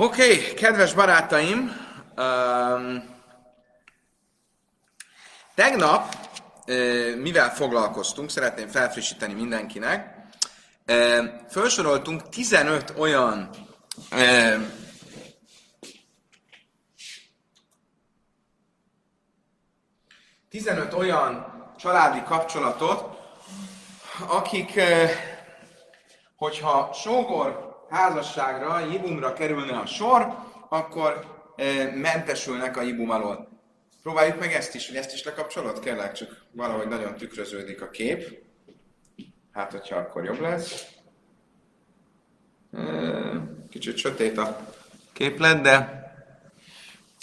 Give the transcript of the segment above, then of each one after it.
Oké, okay, kedves barátaim, um, tegnap mivel foglalkoztunk, szeretném felfrissíteni mindenkinek. Uh, felsoroltunk 15 olyan uh, Tizenöt olyan családi kapcsolatot, akik, hogyha sógor házasságra, jibumra kerülne a sor, akkor mentesülnek a jibum alól. Próbáljuk meg ezt is, hogy ezt is lekapcsolod? Kérlek, csak valahogy nagyon tükröződik a kép. Hát, hogyha akkor jobb lesz. Kicsit sötét a képlet, de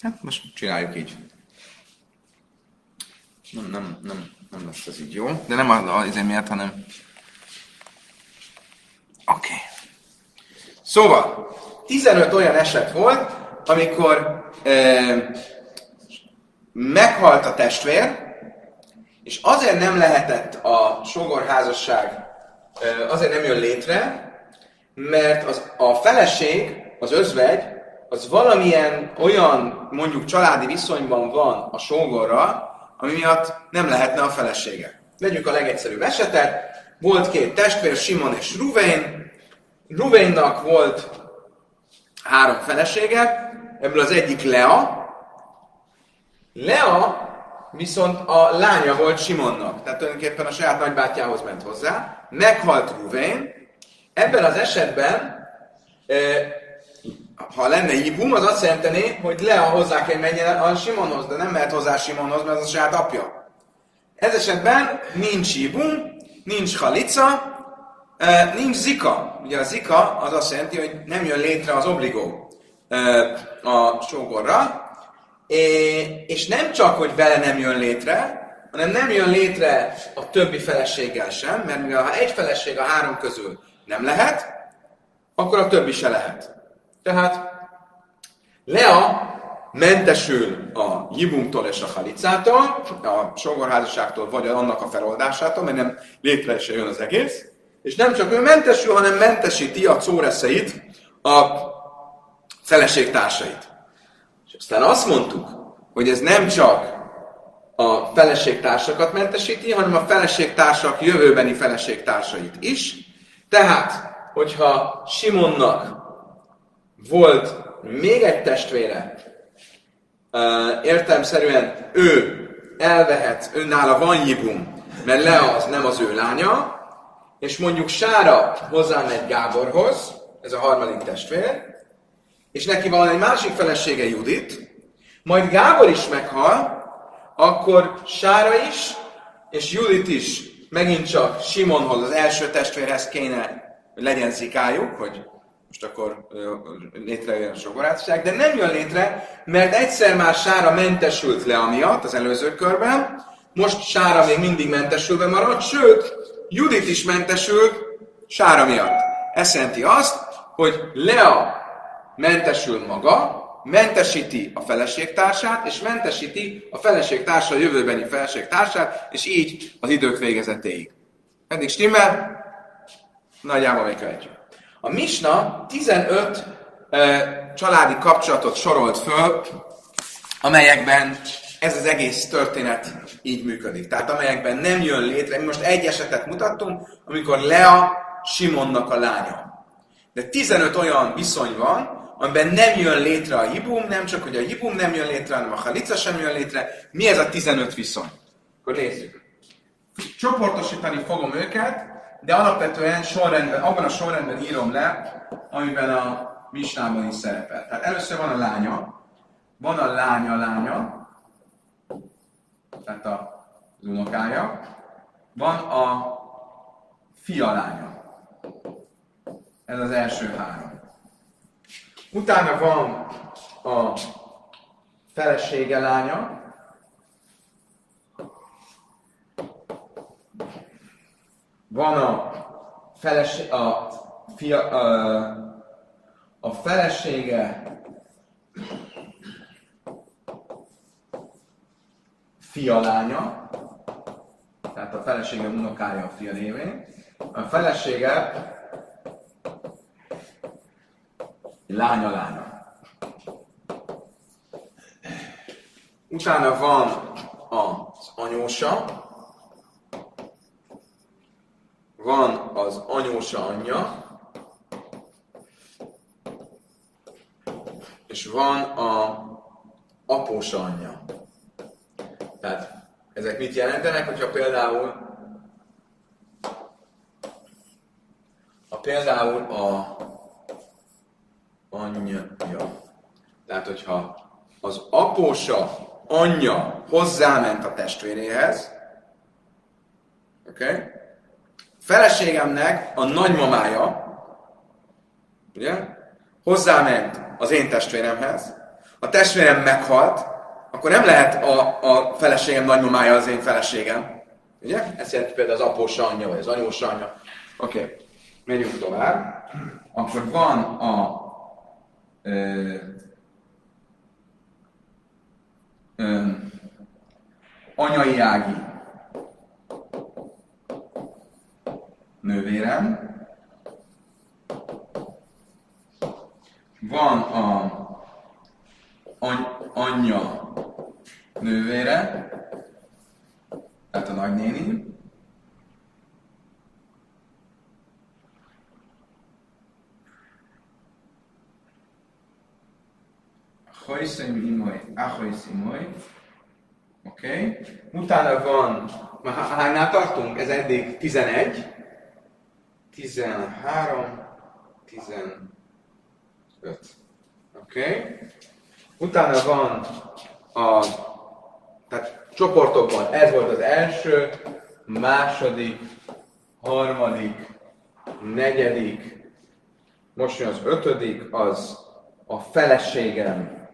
hát most csináljuk így. Nem, nem, nem, nem lesz ez így jó. De nem az miatt, hanem... Oké. Okay. Szóval, 15 olyan eset volt, amikor e, meghalt a testvér, és azért nem lehetett a sogorházasság, e, azért nem jön létre, mert az, a feleség, az özvegy, az valamilyen olyan, mondjuk családi viszonyban van a sógorra, ami miatt nem lehetne a felesége. Vegyük a legegyszerűbb esetet. Volt két testvér, Simon és Ruvén, Ruvénnak volt három felesége, ebből az egyik Lea. Lea viszont a lánya volt Simonnak, tehát tulajdonképpen a saját nagybátyjához ment hozzá. Meghalt Ruvén. Ebben az esetben, ha lenne Ibum, az azt jelenteni, hogy Lea hozzá kell menjen a Simonhoz, de nem mehet hozzá Simonhoz, mert az a saját apja. Ez esetben nincs Ibum, nincs Halica, nincs zika. Ugye a zika az azt jelenti, hogy nem jön létre az obligó a sógorra, és nem csak, hogy vele nem jön létre, hanem nem jön létre a többi feleséggel sem, mert mivel ha egy feleség a három közül nem lehet, akkor a többi se lehet. Tehát Lea mentesül a jibumtól és a halicától, a sogorházasságtól, vagy annak a feloldásától, mert nem létre se jön az egész, és nem csak ő mentesül, hanem mentesíti a córeszeit, a feleségtársait. És aztán azt mondtuk, hogy ez nem csak a feleségtársakat mentesíti, hanem a feleségtársak jövőbeni feleségtársait is. Tehát, hogyha Simonnak volt még egy testvére, értelmszerűen ő elvehet, nála van jibum, mert Lea az nem az ő lánya, és mondjuk Sára hozzámegy Gáborhoz, ez a harmadik testvér, és neki van egy másik felesége Judit, majd Gábor is meghal, akkor Sára is, és Judit is. Megint csak Simonhoz, az első testvérhez kéne, hogy legyen zikájuk, hogy most akkor létrejön a sogorátság, de nem jön létre, mert egyszer már Sára mentesült le amiatt az előző körben, most Sára még mindig mentesülve maradt, sőt, Judit is mentesül Sára miatt. Ez jelenti azt, hogy Lea mentesül maga, mentesíti a feleségtársát, és mentesíti a feleségtársa a jövőbeni feleségtársát, és így az idők végezetéig. Eddig stimmel? Nagyjából megkövetjük. A Misna 15 e, családi kapcsolatot sorolt föl, amelyekben ez az egész történet így működik. Tehát amelyekben nem jön létre, mi most egy esetet mutattunk, amikor Lea Simonnak a lánya. De 15 olyan viszony van, amiben nem jön létre a hibum, nem csak, hogy a hibum nem jön létre, hanem a halica sem jön létre. Mi ez a 15 viszony? Akkor nézzük. Csoportosítani fogom őket, de alapvetően sorrendben, abban a sorrendben írom le, amiben a misnában is szerepel. Tehát először van a lánya, van a lánya lánya, tehát az unokája, van a fia lánya. Ez az első három. Utána van a felesége lánya, van a, feleség, a, fia, a, a felesége fia lánya, tehát a felesége unokája a fia révén. A felesége lánya lánya. Utána van az anyósa, van az anyósa anyja, és van a apósa anyja. Tehát ezek mit jelentenek, hogyha például a például a anyja. Tehát, hogyha az apósa anyja hozzáment a testvéréhez, oké? Okay? Feleségemnek a nagymamája, ugye, hozzáment az én testvéremhez, a testvérem meghalt, akkor nem lehet a, a feleségem nagymamája az én feleségem. Ugye? Ez jelenti például az apósa anyja, vagy az anyósa anyja. Oké, okay. megyünk tovább. Akkor van a ö, ö, anyai ági nővérem, van a any, anyja nővére, tehát a nagynéni, Hajszim imoly, ahoyszimoly. Oké. Okay. Utána van, már hánynál tartunk? Ez eddig 11. 13, 15. Oké. Okay. Utána van a, tehát csoportokban ez volt az első, második, harmadik, negyedik, most jön az ötödik, az a feleségem.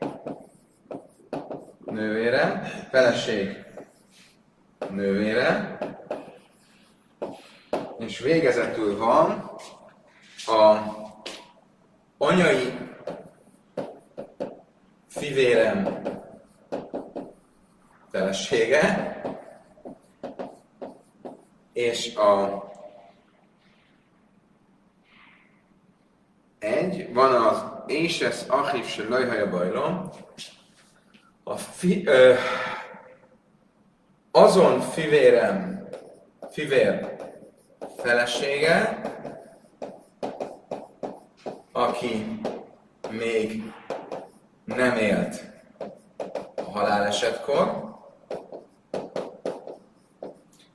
Nővére, feleség nővére, és végezetül van a anyai fivérem felesége, és a egy, van az Éses Achiv se lajhaja bajlom, a fi, ö, azon fivérem, fivér felesége, aki még nem élt a halálesetkor,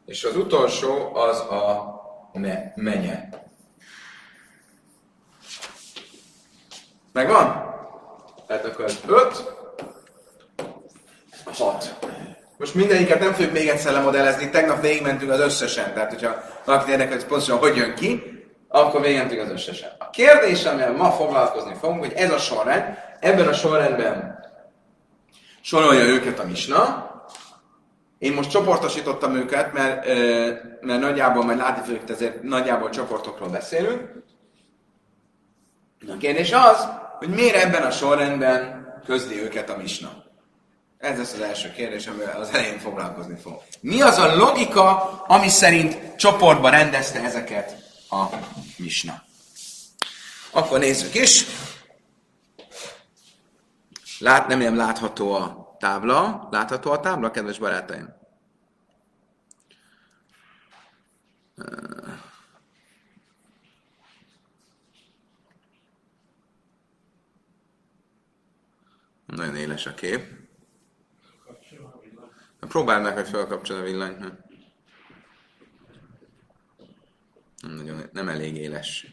és az utolsó az a me- menye. Megvan? Tehát akkor az 5, 6. Most mindegyiket nem fogjuk még egyszer lemodellezni, tegnap végigmentünk az összesen, tehát hogyha valaki érdekel, hogy pontosan hogy jön ki, akkor végigmentünk az összesen. A kérdés, amivel ma foglalkozni fogunk, hogy ez a sorrend, ebben a sorrendben sorolja őket a misna. Én most csoportosítottam őket, mert, mert nagyjából majd látni fogjuk, ezért nagyjából csoportokról beszélünk. A kérdés az, hogy miért ebben a sorrendben közli őket a misna. Ez lesz az első kérdés, amivel az elején foglalkozni fog. Mi az a logika, ami szerint csoportba rendezte ezeket a misna? Akkor nézzük is. Lát, nem ilyen látható a tábla. Látható a tábla, kedves barátaim? Nagyon éles a kép. Próbáld meg, hogy felkapcsolod a villanyt. Nem, nagyon, nem elég éles.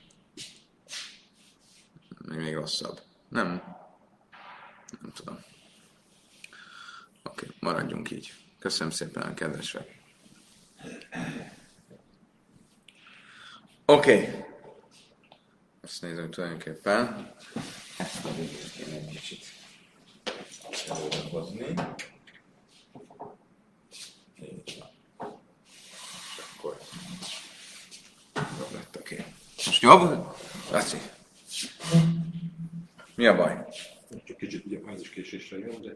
Még rosszabb. Nem. Nem tudom. Oké, maradjunk így. Köszönöm szépen a kedvesre. Oké. Okay. Azt nézem tulajdonképpen. Ezt a végét kéne egy kicsit előrehozni. Akkor jobb lett, oké. Okay. Most jobb? Laci. Mi a baj? Kicsit ugye késéssel jön, de,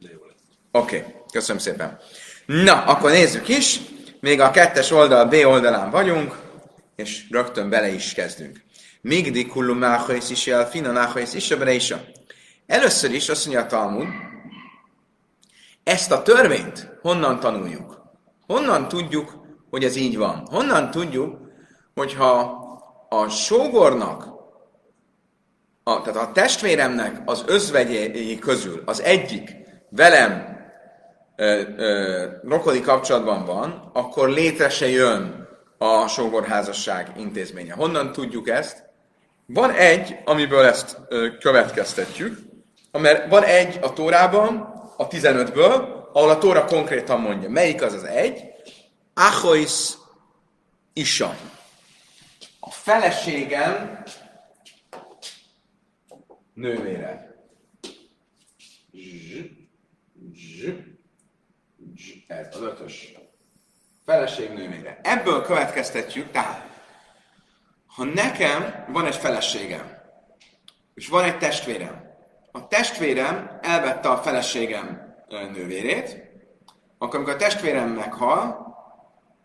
de jó lesz. Oké, okay. köszönöm szépen. Na, akkor nézzük is. Még a kettes oldal B oldalán vagyunk, és rögtön bele is kezdünk. Migdi kullu máhajsz is jel, fina máhajsz is a Először is azt mondja a Talmud, Ezt a törvényt honnan tanuljuk? Honnan tudjuk, hogy ez így van? Honnan tudjuk, hogyha a sógornak, a, tehát a testvéremnek az özvegyei közül az egyik velem ö, ö, rokoni kapcsolatban van, akkor létre se jön a sógorházasság intézménye. Honnan tudjuk ezt? Van egy, amiből ezt ö, következtetjük, mert van egy a Tórában, a 15-ből, ahol a Tóra konkrétan mondja. Melyik az az egy? Achois Isa. A feleségem nővére. Z, z, z, ez az ötös. Feleség nővére. Ebből következtetjük, tehát, ha nekem van egy feleségem, és van egy testvérem, a testvérem elvette a feleségem nővérét, akkor amikor a testvérem meghal,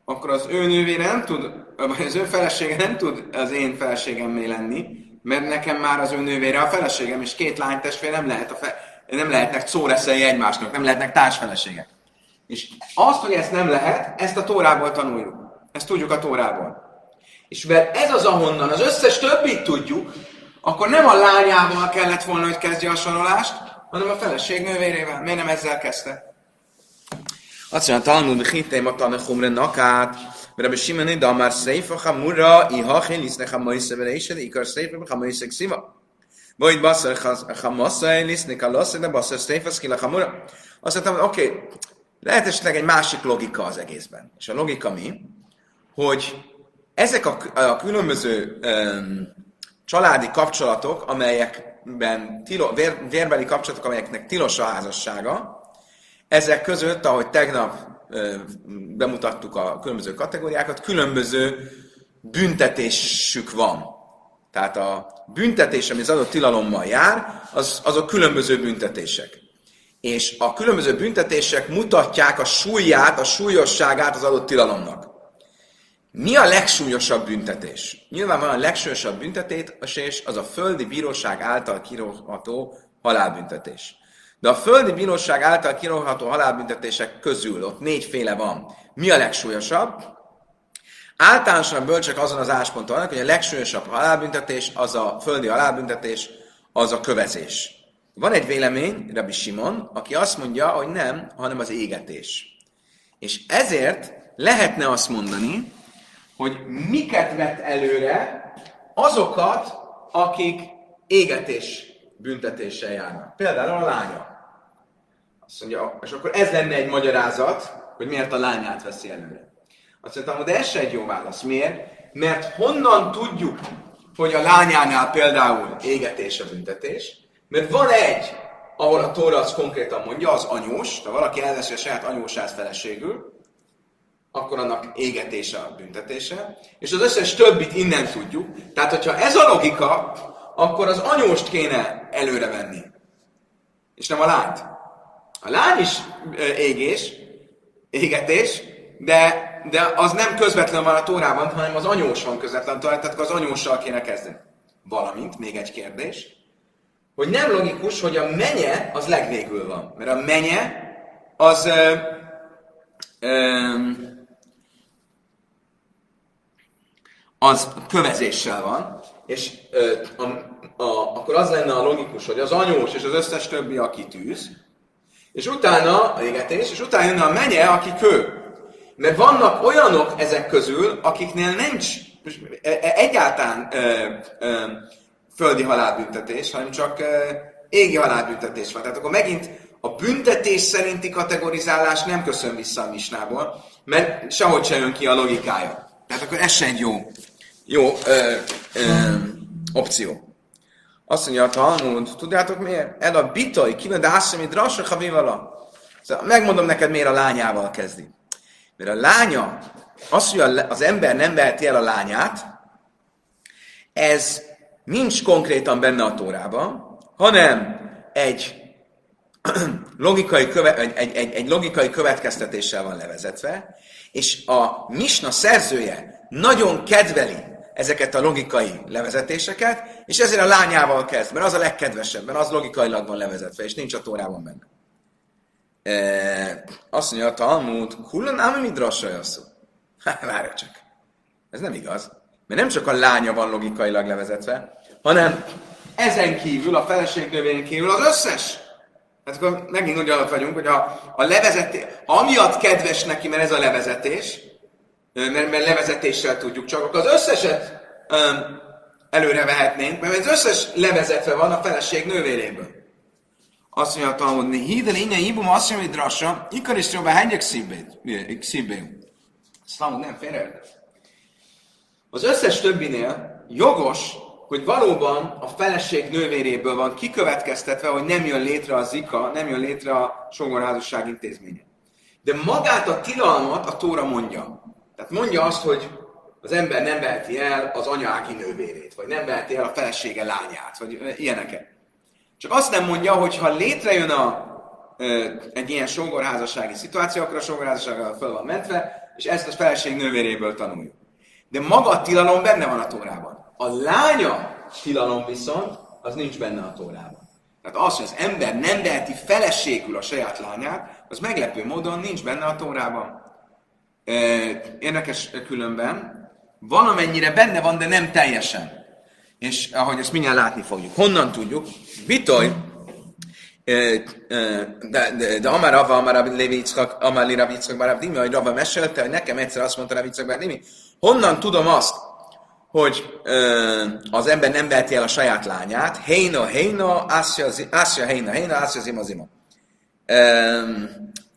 akkor az ő nővére nem tud, vagy az ő felesége nem tud az én feleségemmé lenni, mert nekem már az ő nővére a feleségem, és két lány testvér nem, lehet a fe, nem lehetnek szóreszei egymásnak, nem lehetnek társfeleségek. És azt, hogy ezt nem lehet, ezt a Tórából tanuljuk. Ezt tudjuk a Tórából. És mert ez az, ahonnan az összes többit tudjuk, akkor nem a lányával kellett volna, hogy kezdje a sorolást, hanem a feleség nővérével. Miért nem ezzel kezdte? Azt mondja, Talmud, hittem a tanachumre nakát, a Simoni, de már széfa hamura, iha liszne hamaisa verése, de ikar széfa hamaisa xiva. Vagy basszar hamassa, liszne kalassza, de basszar széfa szkila hamura. Azt mondtam, oké, okay, lehet esetleg egy másik logika az egészben. És a logika mi? Hogy ezek a, a különböző um, családi kapcsolatok, amelyekben tilo, vér, vérbeli kapcsolatok, amelyeknek tilos a házassága, ezek között, ahogy tegnap bemutattuk a különböző kategóriákat, különböző büntetésük van. Tehát a büntetés, ami az adott tilalommal jár, az, azok különböző büntetések. És a különböző büntetések mutatják a súlyát, a súlyosságát az adott tilalomnak. Mi a legsúlyosabb büntetés? Nyilvánvalóan a legsúlyosabb büntetés az a földi bíróság által kiróható halálbüntetés. De a földi bíróság által kiróható halálbüntetések közül ott négyféle van. Mi a legsúlyosabb? Általánosan bölcsek azon az állásponton vannak, hogy a legsúlyosabb halálbüntetés, az a földi halálbüntetés, az a kövezés. Van egy vélemény, Rabbi Simon, aki azt mondja, hogy nem, hanem az égetés. És ezért lehetne azt mondani, hogy miket vett előre azokat, akik égetés büntetéssel járnak. Például a lánya. Azt mondja, és akkor ez lenne egy magyarázat, hogy miért a lányát veszi előre. Azt mondtam, de ez se egy jó válasz. Miért? Mert honnan tudjuk, hogy a lányánál például égetés a büntetés? Mert van egy, ahol a Tóra az konkrétan mondja, az anyós, ha valaki elveszi a saját anyósát feleségül, akkor annak égetése a büntetése, és az összes többit innen tudjuk. Tehát, hogyha ez a logika, akkor az anyóst kéne előre venni, és nem a lányt. A lány is égés, égetés, de, de az nem közvetlen van a tórában, hanem az anyós van közvetlen, tehát az anyóssal kéne kezdeni. Valamint, még egy kérdés, hogy nem logikus, hogy a menye az legvégül van. Mert a menye az ö, ö, az kövezéssel van, és ö, a, a, akkor az lenne a logikus, hogy az anyós és az összes többi, aki tűz, és utána a égetés, és utána jönne a menye, aki kő. Mert vannak olyanok ezek közül, akiknél nincs e, e, egyáltalán ö, ö, földi halálbüntetés, hanem csak ö, égi halálbüntetés van. Tehát akkor megint a büntetés szerinti kategorizálás nem köszön vissza a misnából, mert sehogy se jön ki a logikája. Tehát akkor ez sem egy jó, jó ö, ö, opció. Azt mondja a Talmud, tudjátok miért? El a bitaj, kina de ászami drasra havivala. Szóval megmondom neked, miért a lányával kezdi. Mert a lánya, az, hogy az ember nem veheti el a lányát, ez nincs konkrétan benne a tórában, hanem egy logikai, köve, egy, egy, egy logikai következtetéssel van levezetve, és a misna szerzője nagyon kedveli ezeket a logikai levezetéseket, és ezért a lányával kezd, mert az a legkedvesebb, mert az logikailag van levezetve, és nincs a tórában benne. E, azt mondja a Talmud, hullan ám midrassa szó. Várj csak. Ez nem igaz. Mert nem csak a lánya van logikailag levezetve, hanem ezen kívül, a feleség növényen kívül az összes. Hát akkor megint úgy alatt vagyunk, hogy a, a levezetés, amiatt kedves neki, mert ez a levezetés, mert, levezetéssel tudjuk csak, akkor az összeset um, előre vehetnénk, mert az összes levezetve van a feleség nővéréből. Azt mondja a Talmud, hídel inye ibum azt mondja, hogy drassa, ikar is jobbá hegyek szívbé. Talmud nem félre. Az összes többinél jogos, hogy valóban a feleség nővéréből van kikövetkeztetve, hogy nem jön létre a zika, nem jön létre a sogorházasság intézménye. De magát a tilalmat a Tóra mondja. Tehát mondja azt, hogy az ember nem veheti el az anyági nővérét, vagy nem veheti el a felesége lányát, vagy ilyeneket. Csak azt nem mondja, hogy ha létrejön a, egy ilyen sógorházassági szituáció, akkor a sógorházasság fel van mentve, és ezt a feleség nővéréből tanuljuk. De maga a tilalom benne van a tórában. A lánya tilalom viszont, az nincs benne a tórában. Tehát az, hogy az ember nem veheti feleségül a saját lányát, az meglepő módon nincs benne a tórában. Érdekes különben, valamennyire benne van, de nem teljesen. És ahogy ezt mindjárt látni fogjuk. Honnan tudjuk? Bitoj, de, de, de Amar Rava, Amar Levi Yitzchak, Amar Li Rabbi Dimi, hogy Rava mesélte, hogy nekem egyszer azt mondta Rabbi Yitzchak, Dimi, honnan tudom azt, hogy az ember nem veheti el a saját lányát, Heina, Heina, Asya, Heina, Heina, Asya, Zima, Zima.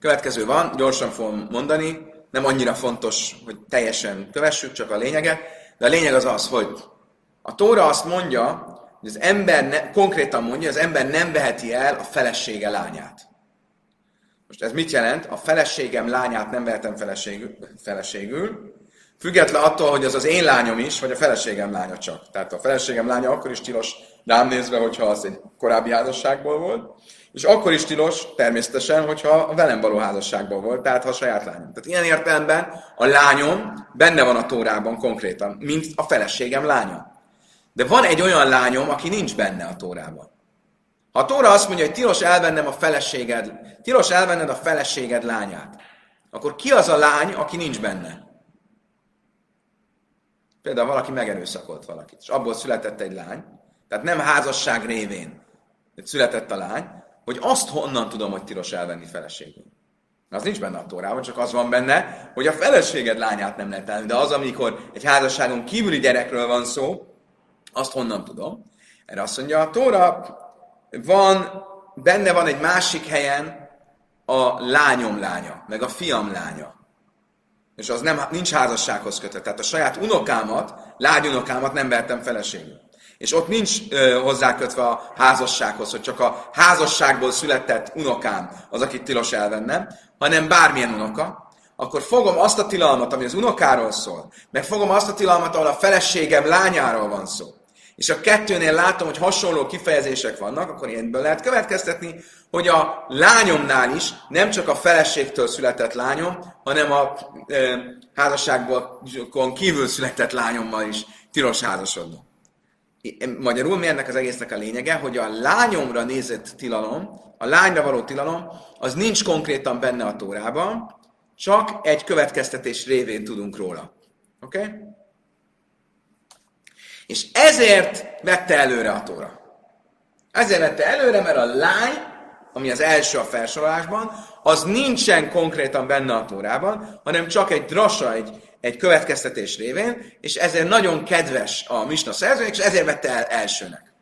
Következő van, gyorsan fogom mondani, nem annyira fontos, hogy teljesen kövessük, csak a lényeget, de a lényeg az az, hogy a Tóra azt mondja, hogy az ember, ne, konkrétan mondja, az ember nem veheti el a felesége lányát. Most ez mit jelent? A feleségem lányát nem vehetem feleségül, feleségül független attól, hogy az az én lányom is, vagy a feleségem lánya csak. Tehát a feleségem lánya akkor is tilos rám nézve, hogyha az egy korábbi házasságból volt, és akkor is tilos, természetesen, hogyha velem való házasságban volt, tehát ha a saját lányom. Tehát ilyen értelemben a lányom benne van a tórában konkrétan, mint a feleségem lánya. De van egy olyan lányom, aki nincs benne a tórában. Ha a tóra azt mondja, hogy tilos elvennem a feleséged, tilos elvenned a feleséged lányát, akkor ki az a lány, aki nincs benne? Például valaki megerőszakolt valakit, és abból született egy lány, tehát nem házasság révén született a lány, hogy azt honnan tudom, hogy tilos elvenni feleségül. Az nincs benne a tórában, csak az van benne, hogy a feleséged lányát nem lehet elvenni. De az, amikor egy házasságon kívüli gyerekről van szó, azt honnan tudom? Erre azt mondja, a tóra van, benne van egy másik helyen a lányom lánya, meg a fiam lánya. És az nem, nincs házassághoz kötött. Tehát a saját unokámat, lányunokámat nem vertem feleségül és ott nincs ö, hozzákötve a házassághoz, hogy csak a házasságból született unokám az, akit tilos elvennem, hanem bármilyen unoka, akkor fogom azt a tilalmat, ami az unokáról szól, meg fogom azt a tilalmat, ahol a feleségem lányáról van szó, és a kettőnél látom, hogy hasonló kifejezések vannak, akkor ilyenből lehet következtetni, hogy a lányomnál is nem csak a feleségtől született lányom, hanem a e, házasságból kívül született lányommal is tilos házasodnom. Magyarul mi ennek az egésznek a lényege, hogy a lányomra nézett tilalom, a lányra való tilalom, az nincs konkrétan benne a tórában, csak egy következtetés révén tudunk róla. Oké? Okay? És ezért vette előre a tóra. Ezért vette előre, mert a lány, ami az első a felsorolásban, az nincsen konkrétan benne a tórában, hanem csak egy drasa, egy, egy következtetés révén, és ezért nagyon kedves a Misna szerzőnek, és ezért vette el elsőnek.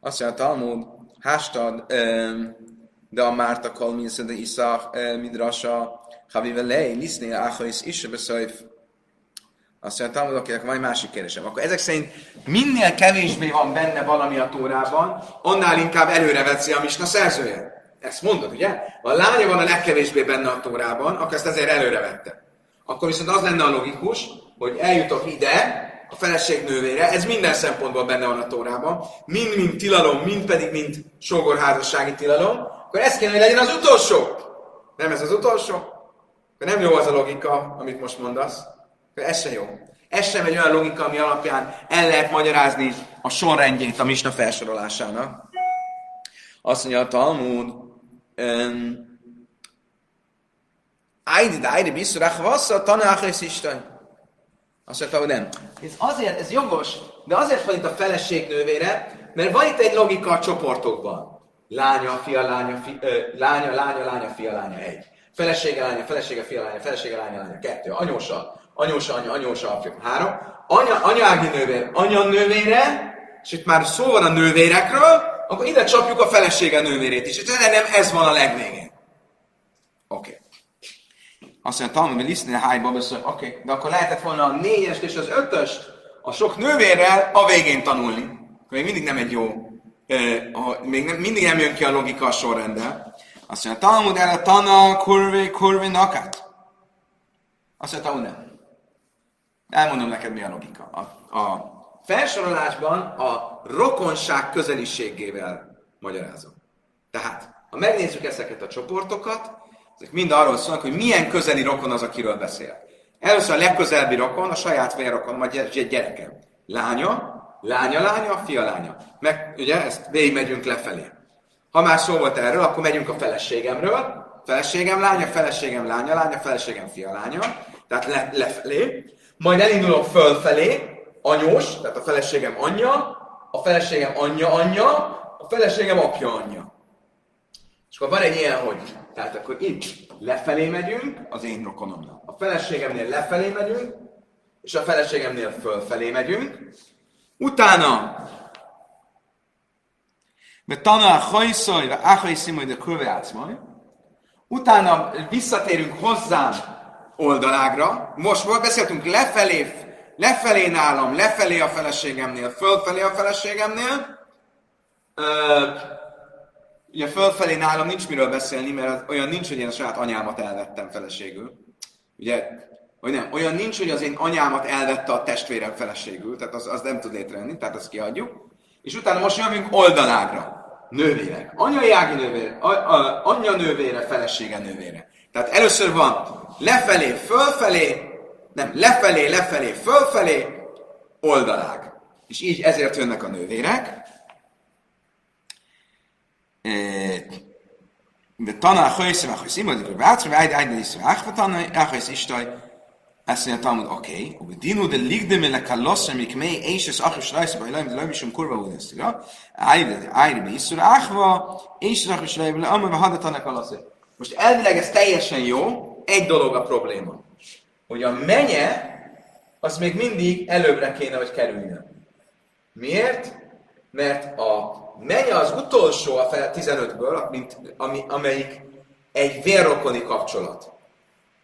Azt mondja a Talmud, hástad, de a Márta Kalminsz, de Isza, Midrasa, Havivelei, Lisznél, Áhaisz, Isse, Beszajf. Azt mondja, Talmud, akinek van egy másik kérdésem. Akkor ezek szerint minél kevésbé van benne valami a Tórában, annál inkább előre veszi a Misna szerzője. Ezt mondod, ugye? A lánya van a legkevésbé benne a Tórában, akkor ezt ezért előre vette. Akkor viszont az lenne a logikus, hogy eljutok ide, a feleség nővére, ez minden szempontból benne van a Tórában, mind, mind tilalom, mind pedig, mind sógorházassági tilalom, akkor ez kéne, hogy legyen az utolsó. Nem ez az utolsó? Akkor nem jó az a logika, amit most mondasz. Akkor ez sem jó. Ez sem egy olyan logika, ami alapján el lehet magyarázni a sorrendjét a misna felsorolásának. Azt mondja a Talmud, um, Ájdi, de ájdi, biszurach, vassza, tanák és Isten. Azt mondta, hogy nem. Ez azért, ez jogos, de azért van itt a feleség nővére, mert van itt egy logika a csoportokban. Lánya, fia, lánya, fi, ö, lánya, lánya, lánya, fia, lánya, egy. Felesége, lánya, felesége, fia, lánya, felesége, lánya, lánya, kettő. Anyósa, anyósa, anya, anyósa, apja, három. Anya, anyági nővér, anya nővére, és itt már szó van a nővérekről, akkor ide csapjuk a felesége nővérét is. És nem ez van a legvégén. Oké. Okay. Azt mondja, Talmud, hogy Lisztnél hájba oké, okay. de akkor lehetett volna a négyest és az ötöst a sok nővérrel a végén tanulni. Még mindig nem egy jó, még nem, mindig nem jön ki a logika a sorrendel. Azt mondja, Talmud el a tana, kurvé, kurvé, nakát. Azt mondja, Talmud nem. Elmondom neked, mi a logika. A, a felsorolásban a rokonság közeliségével magyarázom. Tehát, ha megnézzük ezeket a csoportokat, ezek mind arról szólnak, hogy milyen közeli rokon az, akiről beszél. Először a legközelebbi rokon, a saját vérrokon, vagy egy gyereke. Lánya, lánya, lánya, fia, lánya. Meg, ugye, ezt végig megyünk lefelé. Ha már szó volt erről, akkor megyünk a feleségemről. Feleségem lánya, feleségem lánya, lánya, feleségem fia, lánya. Tehát le, lefelé. Majd elindulok fölfelé, anyós, tehát a feleségem anyja, a feleségem anyja anyja, a feleségem apja anyja. És akkor van egy ilyen, hogy tehát akkor itt lefelé megyünk az én rokonomnak. A feleségemnél lefelé megyünk, és a feleségemnél fölfelé megyünk. Utána mert a hajszaj, vagy áhaj szimaj, de köve majd. Utána visszatérünk hozzám oldalágra. Most volt beszéltünk lefelé, lefelé nálam, lefelé a feleségemnél, fölfelé a feleségemnél. Ö, ugye fölfelé nálam nincs miről beszélni, mert olyan nincs, hogy én a saját anyámat elvettem feleségül. Ugye, vagy nem, olyan nincs, hogy az én anyámat elvette a testvérem feleségül, tehát az, az nem tud létrejönni, tehát azt kiadjuk. És utána most jövünk oldalágra. Nővérek. Anyai ági nővére, a, a, anyja nővére, felesége nővére. Tehát először van lefelé, fölfelé, nem, lefelé, lefelé, fölfelé, oldalág. És így ezért jönnek a nővérek. Tana Achaisz, Achaisz Imad, Grbác, Vájd, Ájd, Nész, Rákva, Tana Achaisz Istaj, azt mondja Talmud, oké, okay. Dinu de ligdem le kaloszem, mik mei éses achos rajsz, baj lajm, de lajm isum kurva udesztiga, ájde, ájde be iszur áhva, éses achos rajm, le amma hadatanak alaszé. Most elvileg ez teljesen jó, egy dolog a probléma, hogy a menye, az még mindig előbbre kéne, hogy kerüljön. Miért? Mert a menye az utolsó a 15-ből, mint, ami, amelyik egy vérrokoni kapcsolat.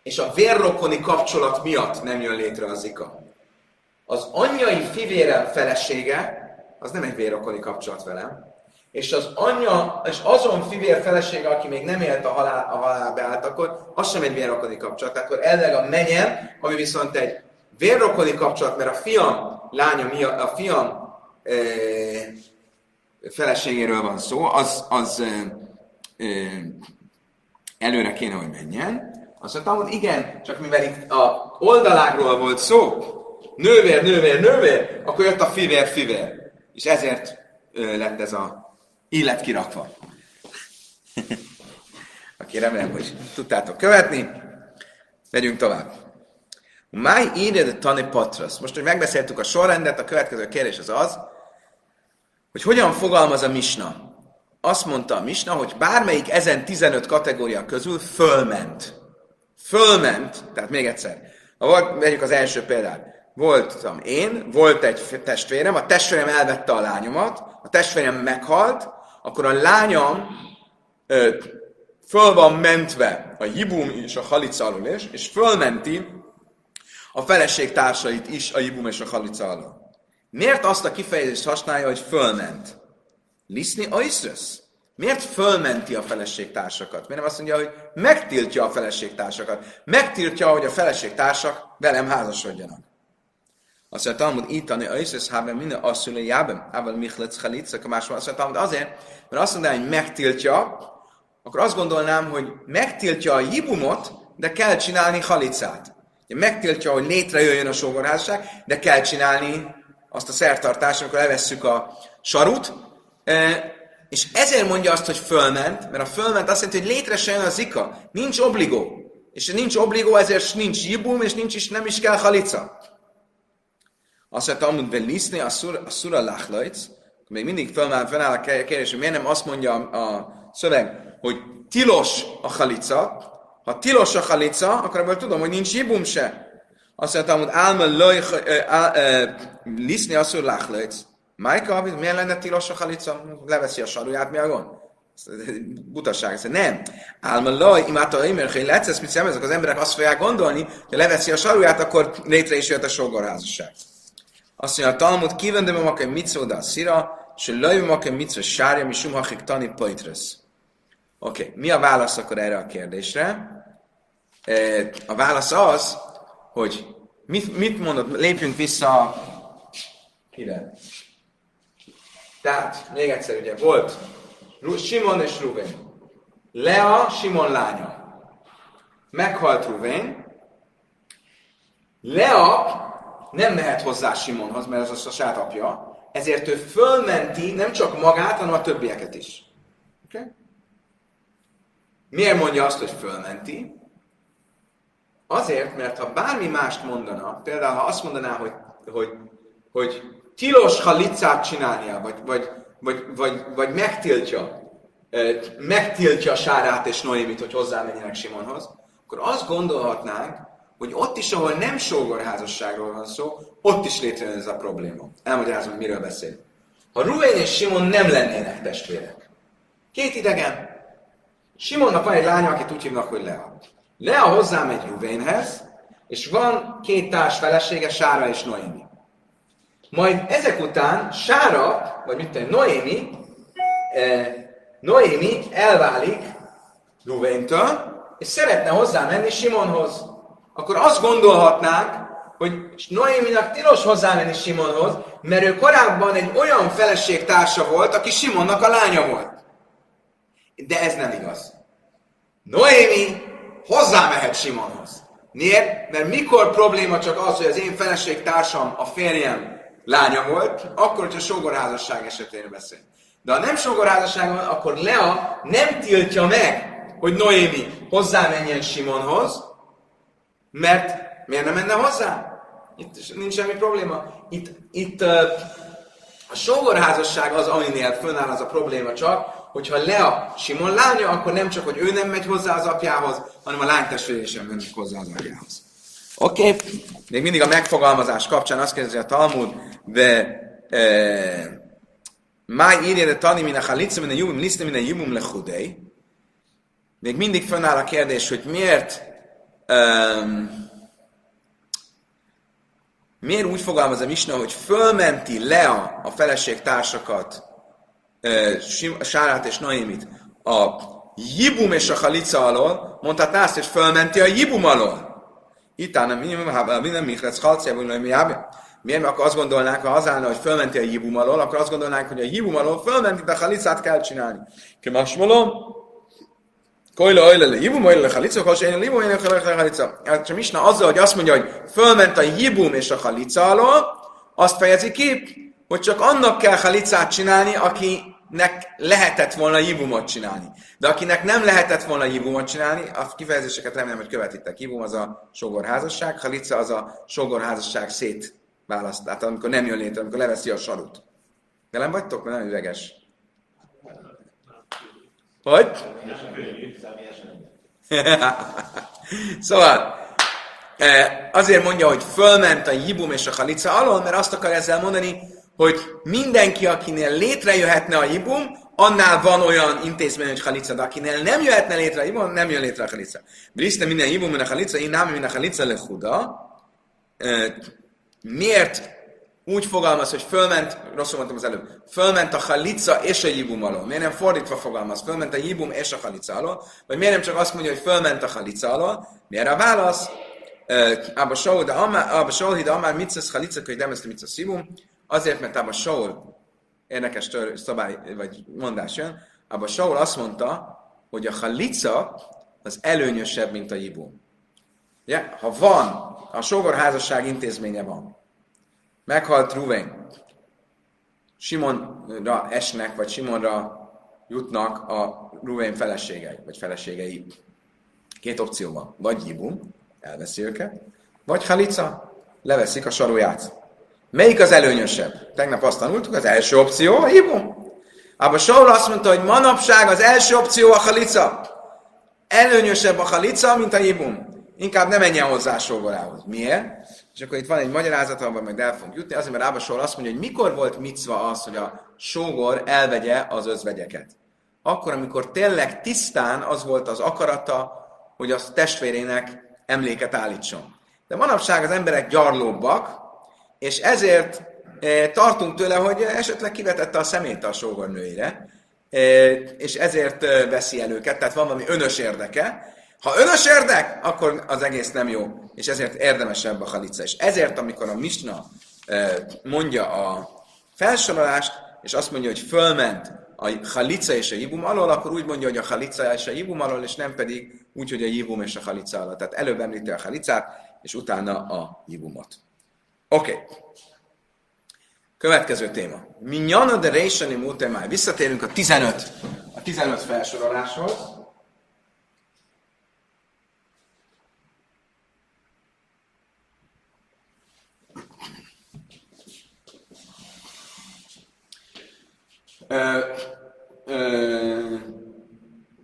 És a vérrokoni kapcsolat miatt nem jön létre a zika. Az anyjai fivérem felesége, az nem egy vérrokoni kapcsolat velem, és az anyja, és azon fivér felesége, aki még nem élt a, halál, a halálbe állt, akkor az sem egy vérrokoni kapcsolat. Akkor elleg a menyem, ami viszont egy vérrokoni kapcsolat, mert a fiam lánya miatt, a fiam e, feleségéről van szó, az, az ö, ö, előre kéne, hogy menjen. Azt mondtam, hogy igen, csak mivel itt a oldalágról volt szó, nővér, nővér, nővér, akkor jött a fivér, fivér. És ezért ö, lett ez a illet kirakva. Aki remélem, hogy tudtátok követni. Megyünk tovább. Máj írja tani patras. Most, hogy megbeszéltük a sorrendet, a következő kérdés az az, hogy hogyan fogalmaz a misna. Azt mondta a misna, hogy bármelyik ezen 15 kategória közül fölment. Fölment, tehát még egyszer. Ha volt, vegyük az első példát. Voltam én, volt egy testvérem, a testvérem elvette a lányomat, a testvérem meghalt, akkor a lányom ö, föl van mentve a hibum és a halica alul is, és fölmenti a feleség társait is a hibum és a halica alul. Miért azt a kifejezést használja, hogy fölment? Liszni oiszrösz? Miért fölmenti a feleségtársakat? Miért nem azt mondja, hogy megtiltja a feleségtársakat? Megtiltja, hogy a feleségtársak velem házasodjanak. Azt mondja, Talmud ítani a iszesz haben minden asszulé jábem, ával michlec chalitza, a máshol azt mondja, Talmud azért, mert azt mondja, hogy megtiltja, akkor azt gondolnám, hogy megtiltja a hibumot, de kell csinálni halicát. Megtiltja, hogy létrejöjjön a sógorházasság, de kell csinálni azt a szertartást, amikor levesszük a sarut, és ezért mondja azt, hogy fölment, mert a fölment azt jelenti, hogy létre se jön a zika, nincs obligó. és nincs obligó, ezért nincs jibum, és nincs is, nem is kell halica. Azt mondja, Talmud Beliszni, a szura lachlajc, még mindig fölmáll, fennáll a kérdés, hogy miért nem azt mondja a szöveg, hogy tilos a halica, ha tilos a halica, akkor ebből tudom, hogy nincs jibum se. Azt mondja, hogy álma löj, liszni a szur lachlajc. Májka, miért lenne tilos a halica? Leveszi a saruját, mi a gond? Butasság. Ez nem. Álma laj, imádta imer, hogy letszesz, mit szemezek, az emberek azt fogják gondolni, hogy leveszi a saruját, akkor létre is jött a sógorházasság. Azt mondja, a Talmud kivendem a makem mitzvó, a szira, és lajv makem mitzvó sárja, mi sumhachik tani pajtresz. Oké, okay. mi a válasz akkor erre a kérdésre? A válasz az, hogy mit, mit mondott, lépjünk vissza ide. Tehát, még egyszer ugye, volt Simon és Ruven. Lea, Simon lánya. Meghalt Ruven. Lea nem mehet hozzá Simonhoz, mert ez az a saját apja, ezért ő fölmenti nem csak magát, hanem a többieket is. Okay? Miért mondja azt, hogy fölmenti? Azért, mert ha bármi mást mondana, például ha azt mondaná, hogy, hogy, hogy tilos halicát csinálnia, vagy, vagy, vagy, vagy, vagy megtiltja, megtiltja Sárát és Noémit, hogy hozzámenjenek Simonhoz, akkor azt gondolhatnánk, hogy ott is, ahol nem sógorházasságról van szó, ott is létrejön ez a probléma. Elmagyarázom, hogy miről beszél. Ha Ruén és Simon nem lennének testvérek. Két idegen. Simonnak van egy lánya, akit úgy hívnak, hogy Lea. Lea hozzámegy Ruvénhez, és van két társ felesége, Sára és Noémi. Majd ezek után Sára, vagy mit tudom, Noémi, eh, Noémi elválik Ruvéntől, és szeretne hozzámenni Simonhoz akkor azt gondolhatnánk, hogy Noéminak tilos hozzámenni Simonhoz, mert ő korábban egy olyan feleség társa volt, aki Simonnak a lánya volt. De ez nem igaz. Noémi hozzámehet Simonhoz. Miért? Mert mikor probléma csak az, hogy az én feleség társam, a férjem lánya volt, akkor, hogyha sógorházasság esetén beszél. De ha nem sógorházasság van, akkor Lea nem tiltja meg, hogy Noémi hozzámenjen Simonhoz, mert miért nem menne hozzá? Itt nincs semmi probléma. Itt, itt a sógorházasság az, aminél fönnáll az a probléma csak, hogyha Lea Simon lánya, akkor nem csak, hogy ő nem megy hozzá az apjához, hanem a lány testvéré sem mennek hozzá az apjához. Oké, okay. még mindig a megfogalmazás kapcsán azt kérdezi a Talmud, de Máj írja, de tani min a halitza, min a jubum, liszne min a jubum lechudei. Még mindig fönnáll a kérdés, hogy miért um, miért úgy fogalmaz a Misna, hogy fölmenti Lea a feleség társakat, Sárát és Naimit a Jibum és a Halica alól, mondhatná azt, hogy fölmenti a Jibum alól. Itt nem minden Michrec Halciában, hogy mi Miért? Mert akkor azt gondolnánk, ha az állna, hogy fölmenti a Jibum alól, akkor azt gondolnánk, hogy a Jibum alól fölmenti, de Halicát kell csinálni. Kemasmolom, Kojla ojla le jibum, ojla le halica, kos én libum, én le halica. Hát Misna azzal, hogy azt mondja, hogy fölment a jibum és a halica alól, azt fejezi ki, hogy csak annak kell halicát csinálni, akinek lehetett volna jibumot csinálni. De akinek nem lehetett volna jibumot csinálni, a kifejezéseket remélem, hogy követitek. Jibum az a sogorházasság, halica az a sogorházasság szét választ, tehát amikor nem jön létre, amikor leveszi a sarut. De nem vagytok, mert nem üveges. Hogy? szóval, eh, azért mondja, hogy fölment a jibum és a halica alól, mert azt akar ezzel mondani, hogy mindenki, akinél létrejöhetne a jibum, annál van olyan intézmény, hogy halica, de akinél nem jöhetne létre a jibum, nem jön létre a halica. Briszte minden jibum, minden halica, én nem minden halica lehuda. Eh, miért úgy fogalmaz, hogy fölment, rosszul mondtam az előbb, fölment a halica és a jibum alól. Miért nem fordítva fogalmaz, fölment a jibum és a halica alól? Vagy miért nem csak azt mondja, hogy fölment a halica alól? Miért a válasz? Abba Saul, de Abba Saul, de Amár mitzesz halica, hogy nem ezt a mitzesz jibum. Azért, mert Abba Saul, érdekes szabály, vagy mondás jön, Abba Saul azt mondta, hogy a halica az előnyösebb, mint a jibum. Ja, ha van, a sógorházasság intézménye van, Meghalt Ruven. Simonra esnek, vagy Simonra jutnak a Ruven feleségei, vagy feleségei. Két opció van. Vagy jibum, elveszi őket, vagy halica, leveszik a saróját. Melyik az előnyösebb? Tegnap azt tanultuk, az első opció a jibum. Abba Saul azt mondta, hogy manapság az első opció a halica. Előnyösebb a halica, mint a jibum. Inkább ne menjen hozzá a sógorához. Miért? És akkor itt van egy magyarázat, abban meg el fogunk jutni, azért, mert Ába Saul azt mondja, hogy mikor volt micva az, hogy a sógor elvegye az özvegyeket. Akkor, amikor tényleg tisztán az volt az akarata, hogy az testvérének emléket állítson. De manapság az emberek gyarlóbbak, és ezért e, tartunk tőle, hogy esetleg kivetette a szemét a sógornőire, e, és ezért e, veszi el őket, tehát van valami önös érdeke. Ha önös érdek, akkor az egész nem jó, és ezért érdemesebb a halica. És ezért, amikor a Misna mondja a felsorolást, és azt mondja, hogy fölment a halica és a jibum alól, akkor úgy mondja, hogy a halica és a jibum alól, és nem pedig úgy, hogy a jibum és a halica alól. Tehát előbb említi a halicát, és utána a jibumot. Oké. Okay. Következő téma. Minyana de Reishani Mutemai. Visszatérünk a 15, a 15 felsoroláshoz.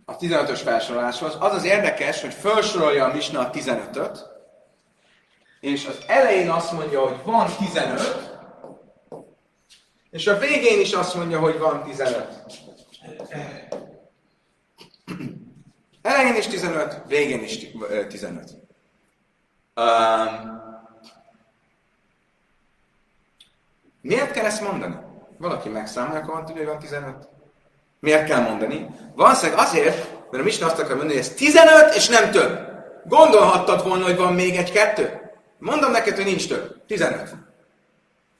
a 15-ös felsoroláshoz. Az az érdekes, hogy felsorolja a Misna a 15-öt, és az elején azt mondja, hogy van 15, és a végén is azt mondja, hogy van 15. Elején is 15, végén is 15. Um, miért kell ezt mondani? Valaki megszámolja, akkor van tudja, hogy van 15. Miért kell mondani? Valószínűleg azért, mert a Misna azt akar mondani, hogy ez 15 és nem több. Gondolhattad volna, hogy van még egy-kettő? Mondom neked, hogy nincs több. 15.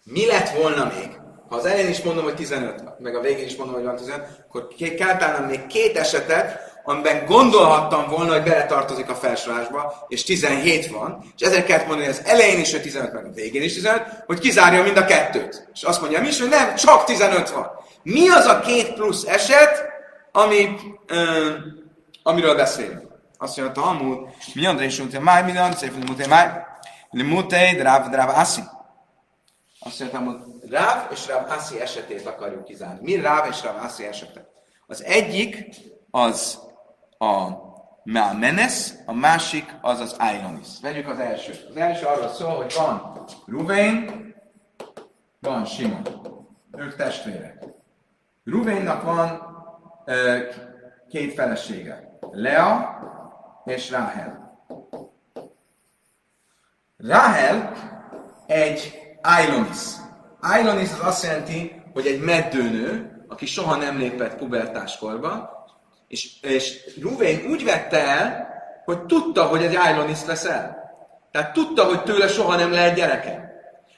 Mi lett volna még? Ha az elején is mondom, hogy 15, meg a végén is mondom, hogy van 15, akkor kell találnom még két esetet, amiben gondolhattam volna, hogy beletartozik a felsorolásba, és 17 van, és ezért kellett mondani az elején is, hogy 15, meg a végén is 15, hogy kizárja mind a kettőt. És azt mondja is, hogy nem, csak 15 van. Mi az a két plusz eset, ami, ö, amiről beszélünk? Azt mondja, Talmud, mi is mondja, máj, mi szépen mondja, máj, limutei, dráv, dráv, aszi. Azt mondja, hogy Ráv és Ráv Assi esetét akarjuk kizárni. Mi Ráv és Ráv Assi esete? Az egyik az a Menes, a másik az az Ailonis. Vegyük az elsőt. Az első arról szól, hogy van Ruvain, van Simon. Ők testvérek. Ruvainnak van ö, két felesége. Lea és Rahel. Rahel egy Ailonis. Ailonis az azt jelenti, hogy egy meddőnő, aki soha nem lépett pubertáskorba, és, és Ruvén úgy vette el, hogy tudta, hogy egy Ailonis leszel. Tehát tudta, hogy tőle soha nem lehet gyereke.